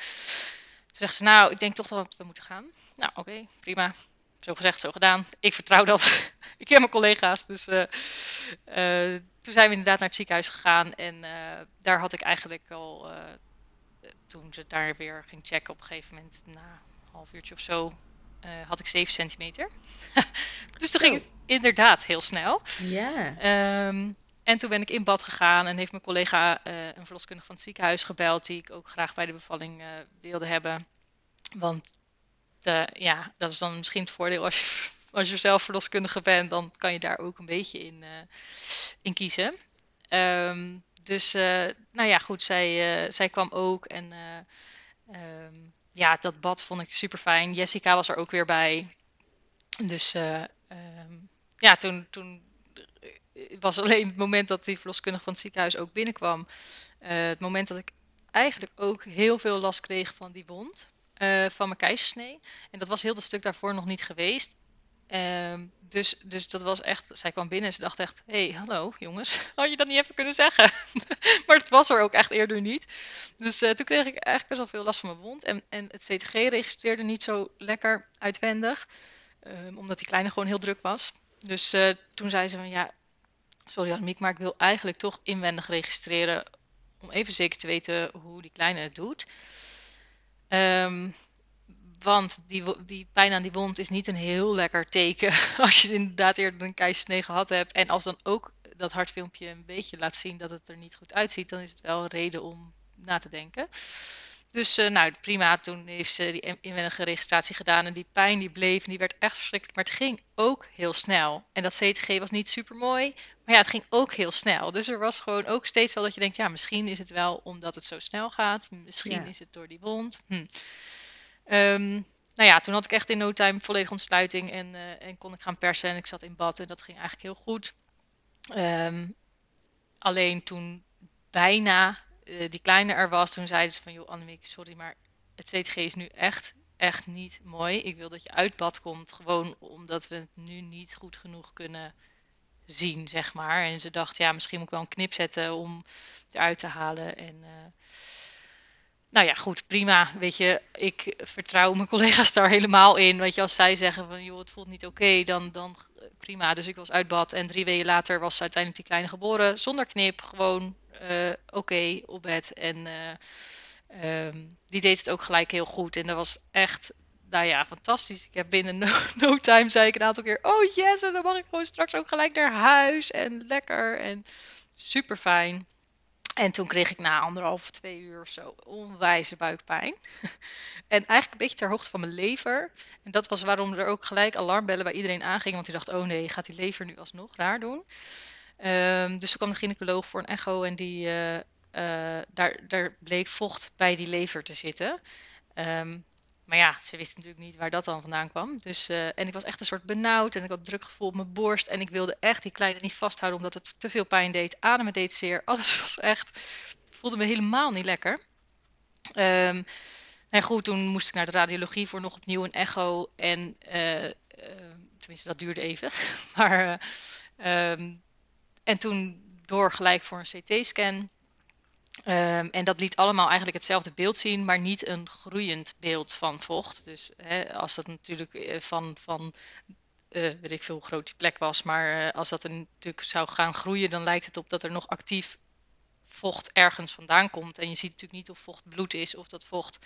Toen zegt ze, nou, ik denk toch dat we moeten gaan. Nou, oké, prima. Zo gezegd, zo gedaan. Ik vertrouw dat. [LAUGHS] ik ken mijn collega's. Dus uh, uh, toen zijn we inderdaad naar het ziekenhuis gegaan. En daar had ik eigenlijk al, toen ze daar weer ging checken op een gegeven moment, na een half uurtje of zo, uh, had ik 7 centimeter. [LAUGHS] dus toen ging het inderdaad heel snel. Ja. Um, en toen ben ik in bad gegaan en heeft mijn collega uh, een verloskundige van het ziekenhuis gebeld, die ik ook graag bij de bevalling uh, wilde hebben. Want ja, dat is dan misschien het voordeel als je, [LAUGHS] als je zelf verloskundige bent, dan kan je daar ook een beetje in, in kiezen. Um, dus nou ja, goed, zij, zij kwam ook en um, ja, dat bad vond ik super fijn. Jessica was er ook weer bij. Dus uh, um, ja, toen, toen was alleen het moment dat die verloskundige van het ziekenhuis ook binnenkwam. Uh, het moment dat ik eigenlijk ook heel veel last kreeg van die wond. Van mijn keizersnee. En dat was heel dat stuk daarvoor nog niet geweest. Um, dus, dus dat was echt, zij kwam binnen en ze dacht echt, hé, hey, hallo jongens, [LAUGHS] had je dat niet even kunnen zeggen? [LAUGHS] maar het was er ook echt eerder niet. Dus uh, toen kreeg ik eigenlijk best wel veel last van mijn wond. En, en het CTG registreerde niet zo lekker uitwendig, um, omdat die kleine gewoon heel druk was. Dus uh, toen zei ze van, ja, sorry Annemiek, maar ik wil eigenlijk toch inwendig registreren, om even zeker te weten hoe die kleine het doet. Um, want die, die pijn aan die wond is niet een heel lekker teken [LAUGHS] als je inderdaad eerder een keizersnee gehad hebt. En als dan ook dat hartfilmpje een beetje laat zien dat het er niet goed uitziet, dan is het wel een reden om na te denken. Dus uh, nou, prima, toen heeft ze die inwendige registratie gedaan en die pijn die bleef en die werd echt verschrikkelijk. Maar het ging ook heel snel. En dat CTG was niet super mooi, maar ja, het ging ook heel snel. Dus er was gewoon ook steeds wel dat je denkt, ja, misschien is het wel omdat het zo snel gaat. Misschien is het door die wond. Hm. Um, nou ja, toen had ik echt in no time volledige ontsluiting en, uh, en kon ik gaan persen en ik zat in bad en dat ging eigenlijk heel goed. Um, alleen toen bijna uh, die kleine er was, toen zeiden ze van joh Annemiek, sorry maar het CTG is nu echt, echt niet mooi. Ik wil dat je uit bad komt, gewoon omdat we het nu niet goed genoeg kunnen zien, zeg maar. En ze dacht, ja, misschien moet ik wel een knip zetten om eruit te halen. En uh, nou ja, goed, prima. Weet je, ik vertrouw mijn collega's daar helemaal in. Weet je, als zij zeggen van, joh, het voelt niet oké, dan, dan prima. Dus ik was uit bad en drie weken later was uiteindelijk die kleine geboren. Zonder knip, gewoon uh, oké op bed. En uh, um, die deed het ook gelijk heel goed. En dat was echt, nou ja, fantastisch. Ik heb binnen no, [LAUGHS] no time, zei ik een aantal keer, oh yes, en dan mag ik gewoon straks ook gelijk naar huis. En lekker en super fijn. En toen kreeg ik na anderhalf, twee uur of zo onwijze buikpijn. [LAUGHS] en eigenlijk een beetje ter hoogte van mijn lever. En dat was waarom er ook gelijk alarmbellen bij iedereen aangingen. Want die dacht, oh nee, gaat die lever nu alsnog raar doen? Um, dus toen kwam de gynaecoloog voor een echo en die, uh, uh, daar, daar bleek vocht bij die lever te zitten. Um, maar ja, ze wist natuurlijk niet waar dat dan vandaan kwam. Dus, uh, en ik was echt een soort benauwd en ik had druk gevoel op mijn borst. En ik wilde echt die kleine niet vasthouden omdat het te veel pijn deed. Ademen deed zeer. [LAUGHS] Alles was echt, voelde me helemaal niet lekker. Um, en goed, toen moest ik naar de radiologie voor nog opnieuw een echo. En uh, uh, tenminste, dat duurde even. [LAUGHS] maar, um, en toen door gelijk voor een CT-scan. Um, en dat liet allemaal eigenlijk hetzelfde beeld zien, maar niet een groeiend beeld van vocht. Dus hè, als dat natuurlijk eh, van, van uh, weet ik veel hoe groot die plek was, maar uh, als dat er natuurlijk zou gaan groeien, dan lijkt het op dat er nog actief vocht ergens vandaan komt. En je ziet natuurlijk niet of vocht bloed is, of dat vocht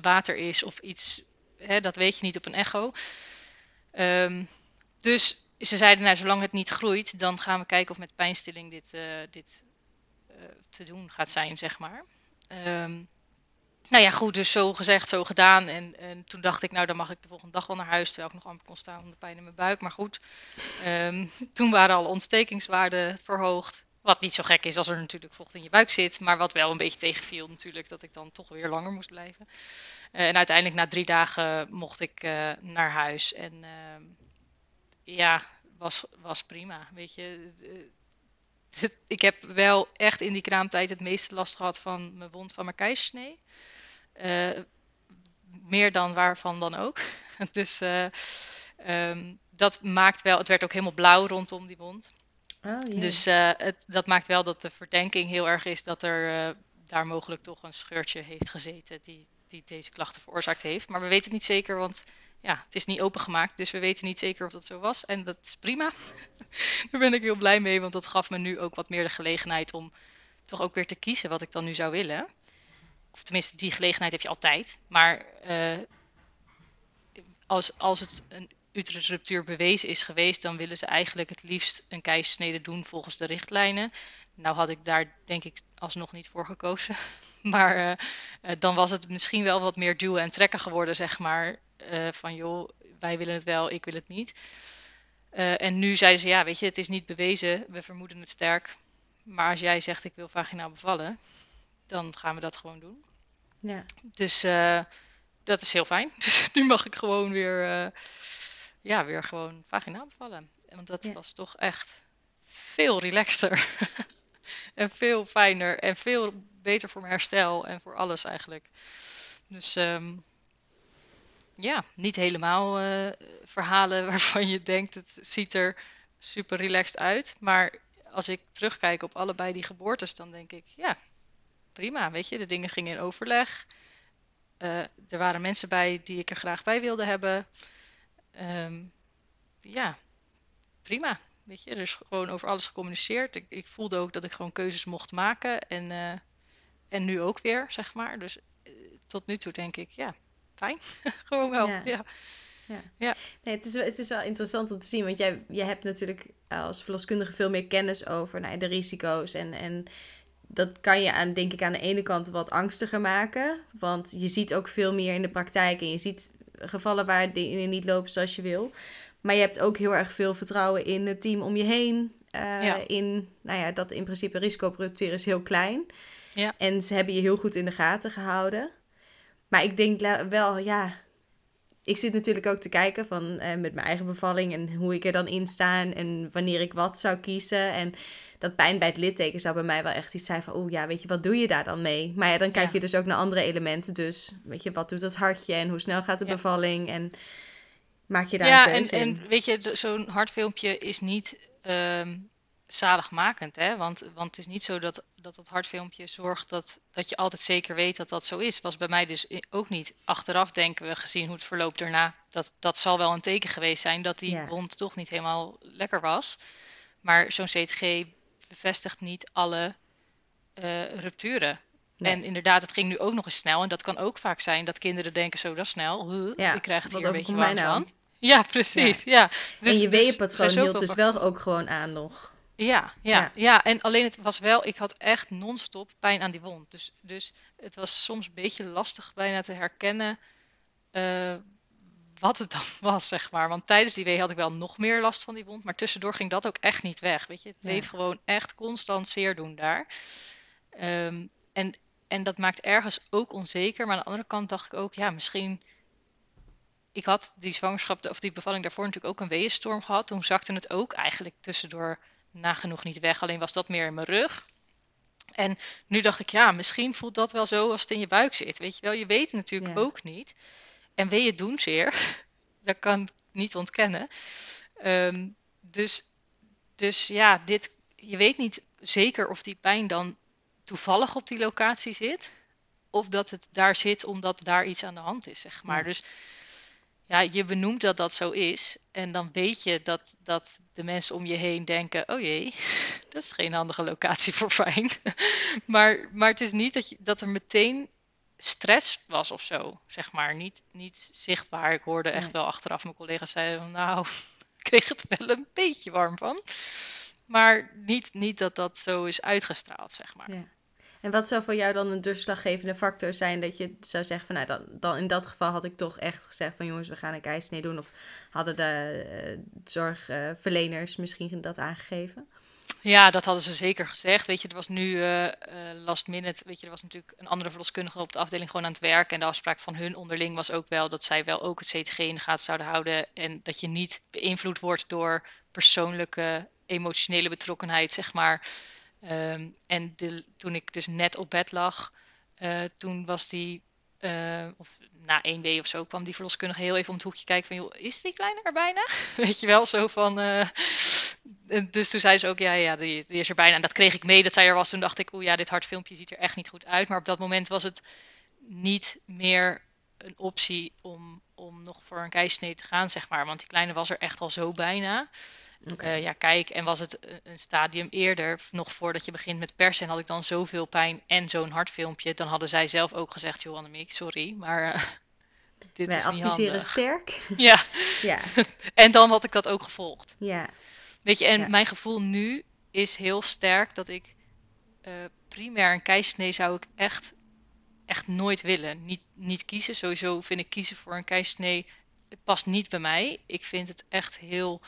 water is, of iets. Hè, dat weet je niet op een echo. Um, dus ze zeiden, nou, zolang het niet groeit, dan gaan we kijken of met pijnstilling dit, dit te doen gaat zijn, zeg maar. Um, nou ja, goed, dus zo gezegd, zo gedaan. En, en, toen dacht ik, nou, dan mag ik de volgende dag wel naar huis, terwijl ik nog amper kon staan om de pijn in mijn buik. Maar goed, um, [LAUGHS] toen waren alle ontstekingswaarden verhoogd. Wat niet zo gek is als er natuurlijk vocht in je buik zit, maar wat wel een beetje tegenviel natuurlijk, dat ik dan toch weer langer moest blijven. Uh, en uiteindelijk na drie dagen mocht ik uh, naar huis. En uh, ja, was, was prima, weet je ik heb wel echt in die kraamtijd het meeste last gehad van mijn wond van mijn keizersnee. Uh, meer dan waarvan dan ook. [LAUGHS] dus uh, um, dat maakt wel, het werd ook helemaal blauw rondom die wond. Oh, yeah. Dus uh, het, dat maakt wel dat de verdenking heel erg is dat er daar mogelijk toch een scheurtje heeft gezeten die, die deze klachten veroorzaakt heeft. Maar we weten het niet zeker, want ja, het is niet opengemaakt, dus we weten niet zeker of dat zo was. En dat is prima. [LAUGHS] Daar ben ik heel blij mee, want dat gaf me nu ook wat meer de gelegenheid om toch ook weer te kiezen wat ik dan nu zou willen. Of tenminste, die gelegenheid heb je altijd. Maar uh, als, als het een uterusruptuur bewezen is geweest, dan willen ze eigenlijk het liefst een keizersnede doen volgens de richtlijnen. Nou had ik daar denk ik alsnog niet voor gekozen. [LAUGHS] Maar uh, uh, dan was het misschien wel wat meer duwen en trekken geworden, zeg maar. Uh, van joh, wij willen het wel, ik wil het niet. Uh, en nu zeiden ze, ja, weet je, het is niet bewezen, we vermoeden het sterk. Maar als jij zegt, ik wil vaginaal bevallen, dan gaan we dat gewoon doen. Ja. Dus uh, dat is heel fijn. [LAUGHS] Dus nu mag ik gewoon weer, ja, weer gewoon vaginaal bevallen. Want dat ja. was toch echt veel relaxter. [LAUGHS] en veel fijner en veel beter voor mijn herstel en voor alles eigenlijk. Dus um, ja, niet helemaal uh, verhalen [LAUGHS] waarvan je denkt het ziet er super relaxed uit. Maar als ik terugkijk op allebei die geboortes, dan denk ik ja, prima. Weet je, de dingen gingen in overleg. Uh, er waren mensen bij die ik er graag bij wilde hebben. Um, ja, prima. Weet je, er is gewoon over alles gecommuniceerd. Ik, ik voelde ook dat ik gewoon keuzes mocht maken. En, uh, en nu ook weer, zeg maar. Dus tot nu toe denk ik, ja, fijn. [LAUGHS] Gewoon wel, ja. ja. Ja. ja. Nee, het, is, het is wel interessant om te zien, want jij, jij hebt natuurlijk als verloskundige veel meer kennis over nou, de risico's. En, en dat kan je aan, denk ik, aan de ene kant wat angstiger maken. Want je ziet ook veel meer in de praktijk en je ziet gevallen waar dingen niet lopen zoals je wil. Maar je hebt ook heel erg veel vertrouwen in het team om je heen. Uh, ja. In, nou ja, dat in principe risicoprojecteren is heel klein. Ja. En ze hebben je heel goed in de gaten gehouden. Maar ik denk wel, ja. Ik zit natuurlijk ook te kijken van eh, met mijn eigen bevalling en hoe ik er dan in sta en wanneer ik wat zou kiezen. En dat pijn bij het litteken zou bij mij wel echt iets zijn van, oh ja, weet je, wat doe je daar dan mee? Maar ja, dan kijk ja. je dus ook naar andere elementen. Dus, weet je, wat doet het hartje en hoe snel gaat de ja. bevalling? En maak je daar ja, een keuze en, in? en weet je, zo'n hartfilmpje is niet um, zaligmakend, hè? Want, want het is niet zo dat, dat het hartfilmpje zorgt dat, dat je altijd zeker weet dat dat zo is. Was bij mij dus ook niet. Achteraf denken we, gezien hoe het verloopt daarna, dat, dat zal wel een teken geweest zijn dat die Ja. wond toch niet helemaal lekker was. Maar zo'n CTG bevestigt niet alle eh, rupturen. Nee. En inderdaad, het ging nu ook nog eens snel. En dat kan ook vaak zijn dat kinderen denken, zo dat is snel. Huh, Ja, ik krijg het hier een beetje warm nou? van. [LAUGHS] Ja, precies. Ja. Dus, en je dus weeënpatroon hield dus wel ook gewoon aan nog. Ja, ja, Ja. ja, en alleen het was wel, ik had echt non-stop pijn aan die wond. Dus, dus het was soms een beetje lastig bijna te herkennen eh, wat het dan [LAUGHS] was, zeg maar. Want tijdens die wee had ik wel nog meer last van die wond, maar tussendoor ging dat ook echt niet weg. Weet je, het Ja. bleef gewoon echt constant zeer doen daar. Ehm, en en dat maakt ergens ook onzeker. Maar aan de andere kant dacht ik ook, ja, misschien. Ik had die zwangerschap of die bevalling daarvoor natuurlijk ook een weeënstorm gehad. Toen zakte het ook eigenlijk tussendoor nagenoeg niet weg. Alleen was dat meer in mijn rug. En nu dacht ik, ja, misschien voelt dat wel zo als het in je buik zit. Weet je wel, je weet het natuurlijk ook niet. En weeën doen zeer. [LAUGHS] dat kan ik niet ontkennen. Um, dus, dus ja, dit, je weet niet zeker of die pijn dan toevallig op die locatie zit. Of dat het daar zit omdat daar iets aan de hand is, zeg maar. Dus ja, je benoemt dat dat zo is. En dan weet je dat, dat de mensen om je heen denken: oh jee, [LAUGHS] dat is geen handige locatie voor pijn. [LAUGHS] maar, maar het is niet dat, je, dat er meteen stress was of zo, zeg maar. Niet, niet zichtbaar. Ik hoorde echt wel achteraf mijn collega's zeiden: nou, [LAUGHS] ik kreeg het wel een beetje warm van. Maar niet, niet dat dat zo is uitgestraald, zeg maar. Ja. En wat zou voor jou dan een doorslaggevende factor zijn dat je zou zeggen van nou dan, dan in dat geval had ik toch echt gezegd van jongens we gaan een keisnee doen of hadden de uh, zorgverleners misschien dat aangegeven? Ja, dat hadden ze zeker gezegd. Weet je, er was nu uh, last minute. Weet je, er was natuurlijk een andere verloskundige op de afdeling gewoon aan het werk. En de afspraak van hun onderling was ook wel dat zij wel ook het CTG in de gaten zouden houden. En dat je niet beïnvloed wordt door persoonlijke emotionele betrokkenheid, zeg maar. Um, en toen ik dus net op bed lag, uh, toen was die, uh, of na één week of zo, kwam die verloskundige heel even om het hoekje kijken van, is die kleine er bijna? [LAUGHS] Weet je wel, zo van, uh, dus toen zei ze ook, ja, ja, die, die, is er bijna. En dat kreeg ik mee dat zij er was. Toen dacht ik, oeh ja, dit hartfilmpje ziet er echt niet goed uit. Maar op dat moment was het niet meer een optie om, om nog voor een keisnee te gaan, zeg maar. Want die kleine was er echt al zo bijna. Okay. Uh, ja, kijk, en was het een stadium eerder, nog voordat je begint met persen, en had ik dan zoveel pijn en zo'n hartfilmpje, dan hadden zij zelf ook gezegd, joh Annemiek, sorry, maar uh, [LAUGHS] dit Wij is niet adviseren sterk. [LAUGHS] Ja. ja. [LAUGHS] en dan had ik dat ook gevolgd. Ja. Weet je, en mijn gevoel nu is heel sterk dat ik uh, primair een keisnee zou ik echt, echt nooit willen. Niet, niet kiezen. Sowieso vind ik kiezen voor een keisnee, het past niet bij mij. Ik vind het echt heel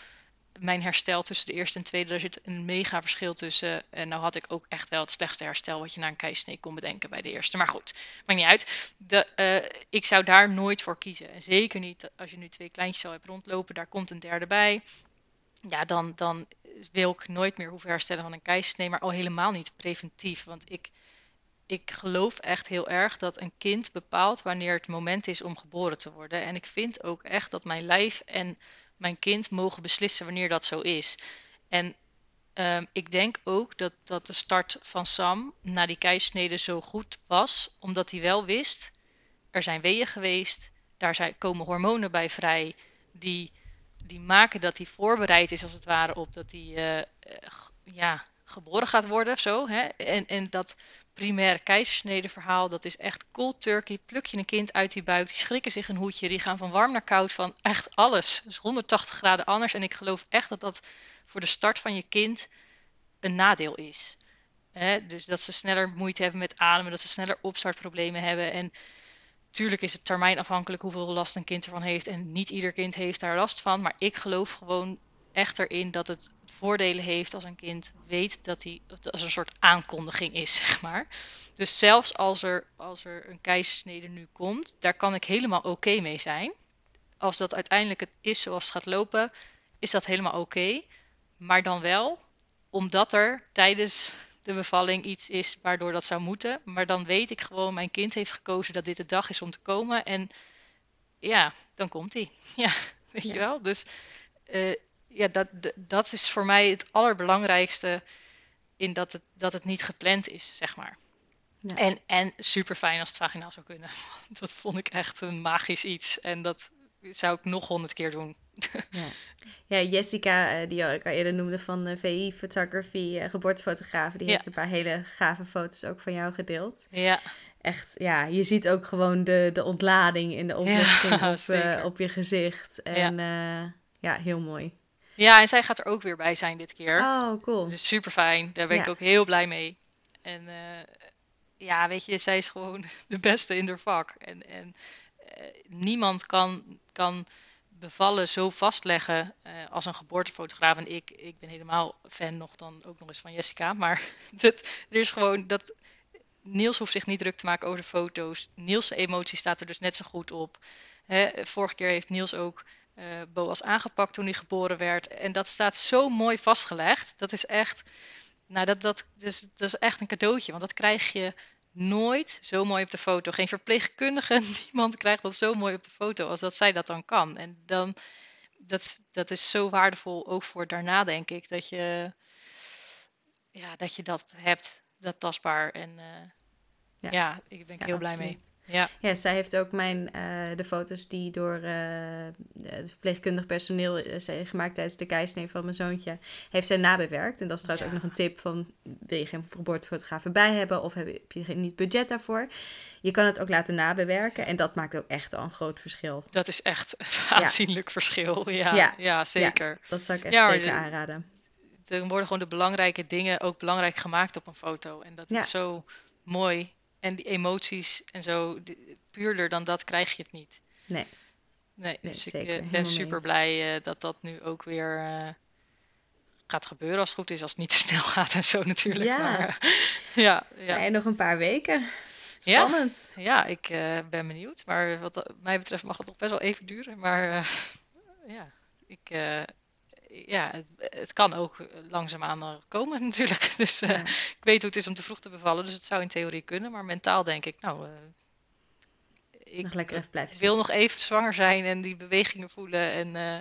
mijn herstel tussen de eerste en tweede, daar zit een mega verschil tussen. En nou had ik ook echt wel het slechtste herstel wat je na een keisnee kon bedenken bij de eerste. Maar goed, maakt niet uit. De, uh, ik zou daar nooit voor kiezen. En zeker niet als je nu twee kleintjes al hebt rondlopen, daar komt een derde bij. Ja, dan, dan wil ik nooit meer hoeven herstellen van een keisnee, maar al helemaal niet preventief. Want ik, ik geloof echt heel erg dat een kind bepaalt wanneer het moment is om geboren te worden. En ik vind ook echt dat mijn lijf en mijn kind mogen beslissen wanneer dat zo is. En um, ik denk ook dat, dat de start van Sam na die keisnede zo goed was, omdat hij wel wist, er zijn weeën geweest, daar zijn, komen hormonen bij vrij, die, die maken dat hij voorbereid is als het ware op dat hij uh, ja, geboren gaat worden of zo. Hè? En, en dat primaire keizersnede verhaal. Dat is echt cold turkey. Pluk je een kind uit die buik. Die schrikken zich een hoedje. Die gaan van warm naar koud. Van echt alles. Dus 180 graden anders. En ik geloof echt dat dat voor de start van je kind een nadeel is. dus dat ze sneller moeite hebben met ademen. Dat ze sneller opstartproblemen hebben. En tuurlijk is het termijnafhankelijk hoeveel last een kind ervan heeft. En niet ieder kind heeft daar last van. Maar ik geloof gewoon echt erin dat het voordelen heeft als een kind weet dat hij als een soort aankondiging is, [LAUGHS] zeg maar. Dus zelfs als er, als er een keizersnede nu komt, daar kan ik helemaal oké mee zijn. Als dat uiteindelijk het is zoals het gaat lopen, is dat helemaal oké. Maar dan wel omdat er tijdens de bevalling iets is waardoor dat zou moeten. Maar dan weet ik gewoon, mijn kind heeft gekozen dat dit de dag is om te komen. En ja, dan komt hij. [LAUGHS] Ja, weet je wel. Dus uh, ja, dat, dat is voor mij het allerbelangrijkste in dat het, dat het niet gepland is, zeg maar. Ja. En, en super fijn als het vaginaal zou kunnen. [LAUGHS] Dat vond ik echt een magisch iets. En dat zou ik nog honderd keer doen. [LAUGHS] Ja, ja Jessica, eh, die ik al eerder noemde van eh, VI Photography, uh, geboortefotografen, die heeft een paar hele gave foto's ook van jou gedeeld. Ja. Echt, ja, je ziet ook gewoon de, de ontlading in de [LAUGHS] opluchting op, op je gezicht. En ja. ja, heel mooi. Ja, en zij gaat er ook weer bij zijn dit keer. Oh, cool. Dus super fijn. Daar ben ik ook heel blij mee. En uh, ja, weet je, zij is gewoon [LAUGHS] de beste in haar vak. En, en uh, niemand kan, kan bevallen zo vastleggen uh, als een geboortefotograaf. En ik, ik ben helemaal fan nog dan ook nog eens van Jessica. Maar [LAUGHS] dat, er is gewoon dat Niels hoeft zich niet druk te maken over de foto's. Niels' emotie staat er dus net zo goed op. Hè, vorige keer heeft Niels ook uh, Boas aangepakt toen hij geboren werd. En dat staat zo mooi vastgelegd. Dat is echt, nou, dat, dat, dus, dat is echt een cadeautje. Want dat krijg je nooit zo mooi op de foto. Geen verpleegkundige, [LAUGHS] niemand krijgt dat zo mooi op de foto als dat zij dat dan kan. En dan, dat, dat is zo waardevol ook voor daarna, denk ik, dat je, ja, dat, je dat hebt, dat tastbaar. En uh, ja. ja. ik ben heel blij mee. Ja. ja, zij heeft ook mijn, uh, de foto's die door uh, het verpleegkundig personeel zijn gemaakt tijdens de keisnee van mijn zoontje, heeft zij nabewerkt. En dat is trouwens ook nog een tip van, wil je geen geboortefotograaf erbij hebben of heb je niet budget daarvoor? Je kan het ook laten nabewerken en dat maakt ook echt al een groot verschil. Dat is echt een aanzienlijk verschil, ja. Ja, zeker. dat zou ik echt zeker aanraden. Er worden gewoon de belangrijke dingen ook belangrijk gemaakt op een foto. En dat is zo mooi en die emoties en zo, puurder dan dat krijg je het niet. Nee. Nee, dus ik eh, ben super blij uh, dat dat nu ook weer uh, gaat gebeuren als het goed is. Als het niet te snel [LAUGHS] gaat en zo natuurlijk. Ja, maar, [LAUGHS] ja, ja. En nog een paar weken. Spannend. Ja, ja ik ben benieuwd. Maar wat mij betreft mag het nog best wel even duren. Maar [LAUGHS] ja, ik ja, het, het, kan ook langzaamaan komen [LAUGHS] natuurlijk. Dus uh, ik weet hoe het is om te vroeg te bevallen, dus het zou in theorie kunnen. Maar mentaal denk ik, nou, uh, ik nog lekker even blijven wil nog even zwanger zijn en die bewegingen voelen. En uh,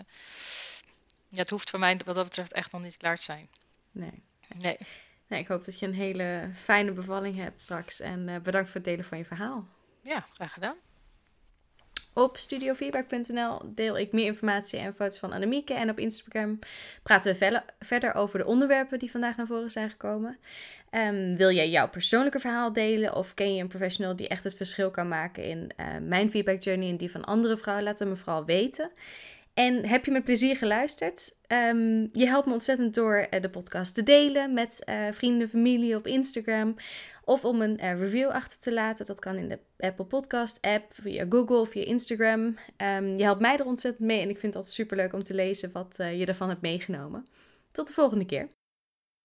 ja, het hoeft voor mij wat dat betreft echt nog niet klaar te zijn. Nee. Nee. nee ik hoop dat je een hele fijne bevalling hebt straks. En bedankt voor het delen van je verhaal. Ja, graag gedaan. Op studiofeedback.nl deel ik meer informatie en foto's van Annemieke. En op Instagram praten we verder over de onderwerpen die vandaag naar voren zijn gekomen. Um, wil jij jouw persoonlijke verhaal delen? Of ken je een professional die echt het verschil kan maken in uh, mijn feedback journey en die van andere vrouwen? Laat het me vooral weten. En heb je met plezier geluisterd? Um, je helpt me ontzettend door uh, de podcast te delen met uh, vrienden, familie op Instagram. Of om een uh, review achter te laten. Dat kan in de Apple Podcast app, via Google, via Instagram. Um, je helpt mij er ontzettend mee en ik vind het altijd super leuk om te lezen wat je ervan hebt meegenomen. Tot de volgende keer.